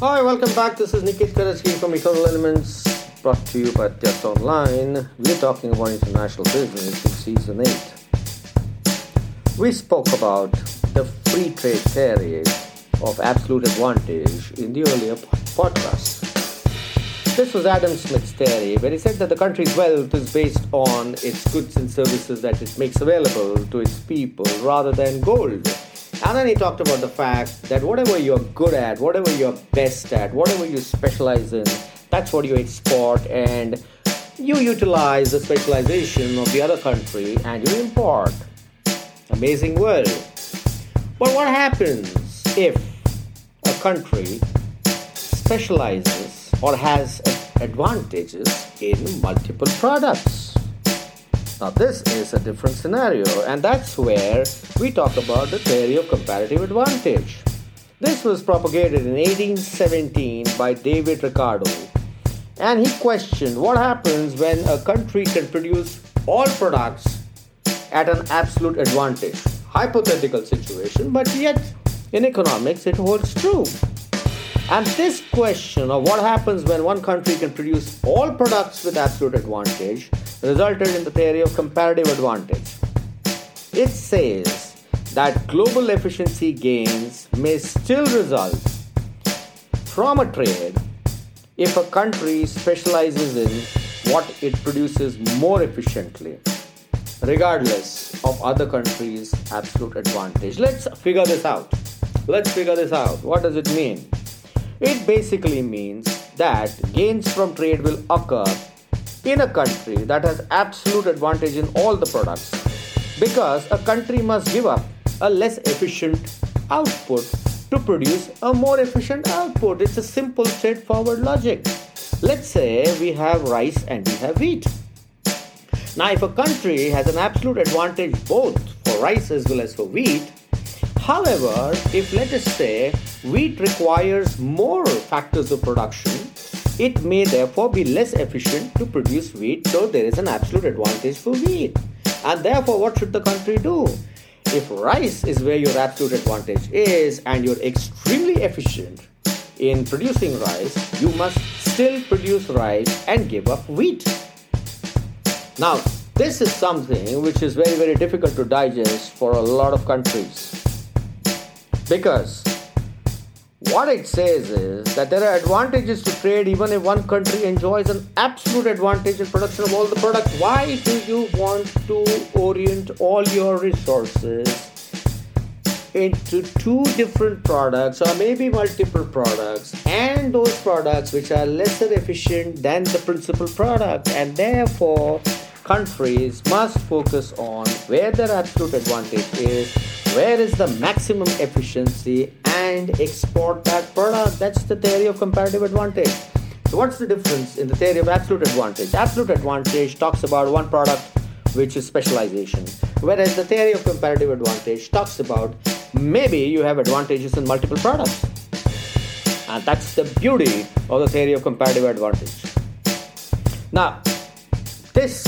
Hi, welcome back. This is Niket Karajagi from Eternal Elements, brought to you by Just Online. We're talking about international business in season 8. We spoke about the free trade theory of absolute advantage in the earlier podcast. This was Adam Smith's theory, where he said that the country's wealth is based on its goods and services that it makes available to its people rather than gold. And then he talked about the fact that whatever you're good at, whatever you're best at, whatever you specialize in, that's what you export and you utilize the specialization of the other country and you import. Amazing world. But what happens if a country specializes or has advantages in multiple products? Now, this is a different scenario, and that's where we talk about the theory of comparative advantage. This was propagated in 1817 by David Ricardo, and he questioned what happens when a country can produce all products at an absolute advantage. Hypothetical situation, but yet in economics it holds true. And this question of what happens when one country can produce all products with absolute advantage resulted in the theory of comparative advantage. It says that global efficiency gains may still result from a trade if a country specializes in what it produces more efficiently, regardless of other countries' absolute advantage. Let's figure this out. Let's figure this out. What does it mean? It basically means that gains from trade will occur in a country that has absolute advantage in all the products because a country must give up a less efficient output to produce a more efficient output. It's a simple, straightforward logic. Let's say we have rice and we have wheat. Now, if a country has an absolute advantage both for rice as well as for wheat, however, if let us say wheat requires more factors of production it may therefore be less efficient to produce wheat, so there is an absolute advantage for wheat. And therefore, what should the country do? If rice is where your absolute advantage is and you're extremely efficient in producing rice, you must still produce rice and give up wheat. Now, this is something which is very, very difficult to digest for a lot of countries because what it says is that there are advantages to trade even if one country enjoys an absolute advantage in production of all the products. Why do you want to orient all your resources into two different products or maybe multiple products and those products which are lesser efficient than the principal product and therefore countries must focus on where their absolute advantage is where is the maximum efficiency and export that product. That's the theory of comparative advantage. So, what's the difference in the theory of absolute advantage? Absolute advantage talks about one product which is specialization, whereas the theory of comparative advantage talks about maybe you have advantages in multiple products. And that's the beauty of the theory of comparative advantage. Now, this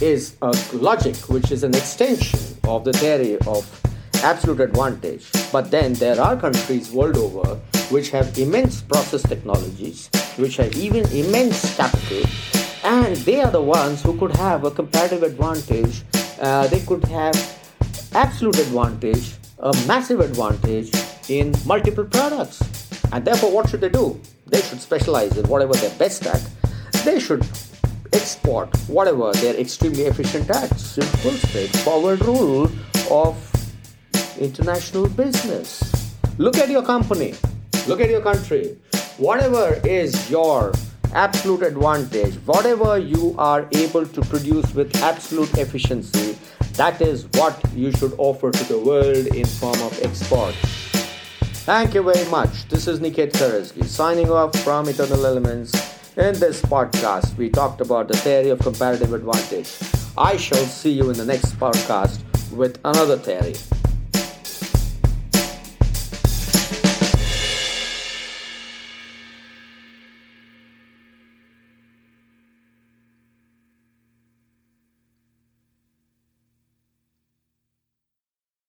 is a logic which is an extension of the theory of absolute advantage. But then there are countries world over which have immense process technologies, which have even immense capital, and they are the ones who could have a comparative advantage. Uh, they could have absolute advantage, a massive advantage in multiple products. And therefore, what should they do? They should specialize in whatever they're best at. They should export whatever they're extremely efficient at. Simple, straightforward rule of international business. Look at your company, look at your country. Whatever is your absolute advantage, whatever you are able to produce with absolute efficiency, that is what you should offer to the world in form of export. Thank you very much. This is Niket Karajagi signing off from Eternal Elements. In this podcast, we talked about the theory of comparative advantage. I shall see you in the next podcast with another theory.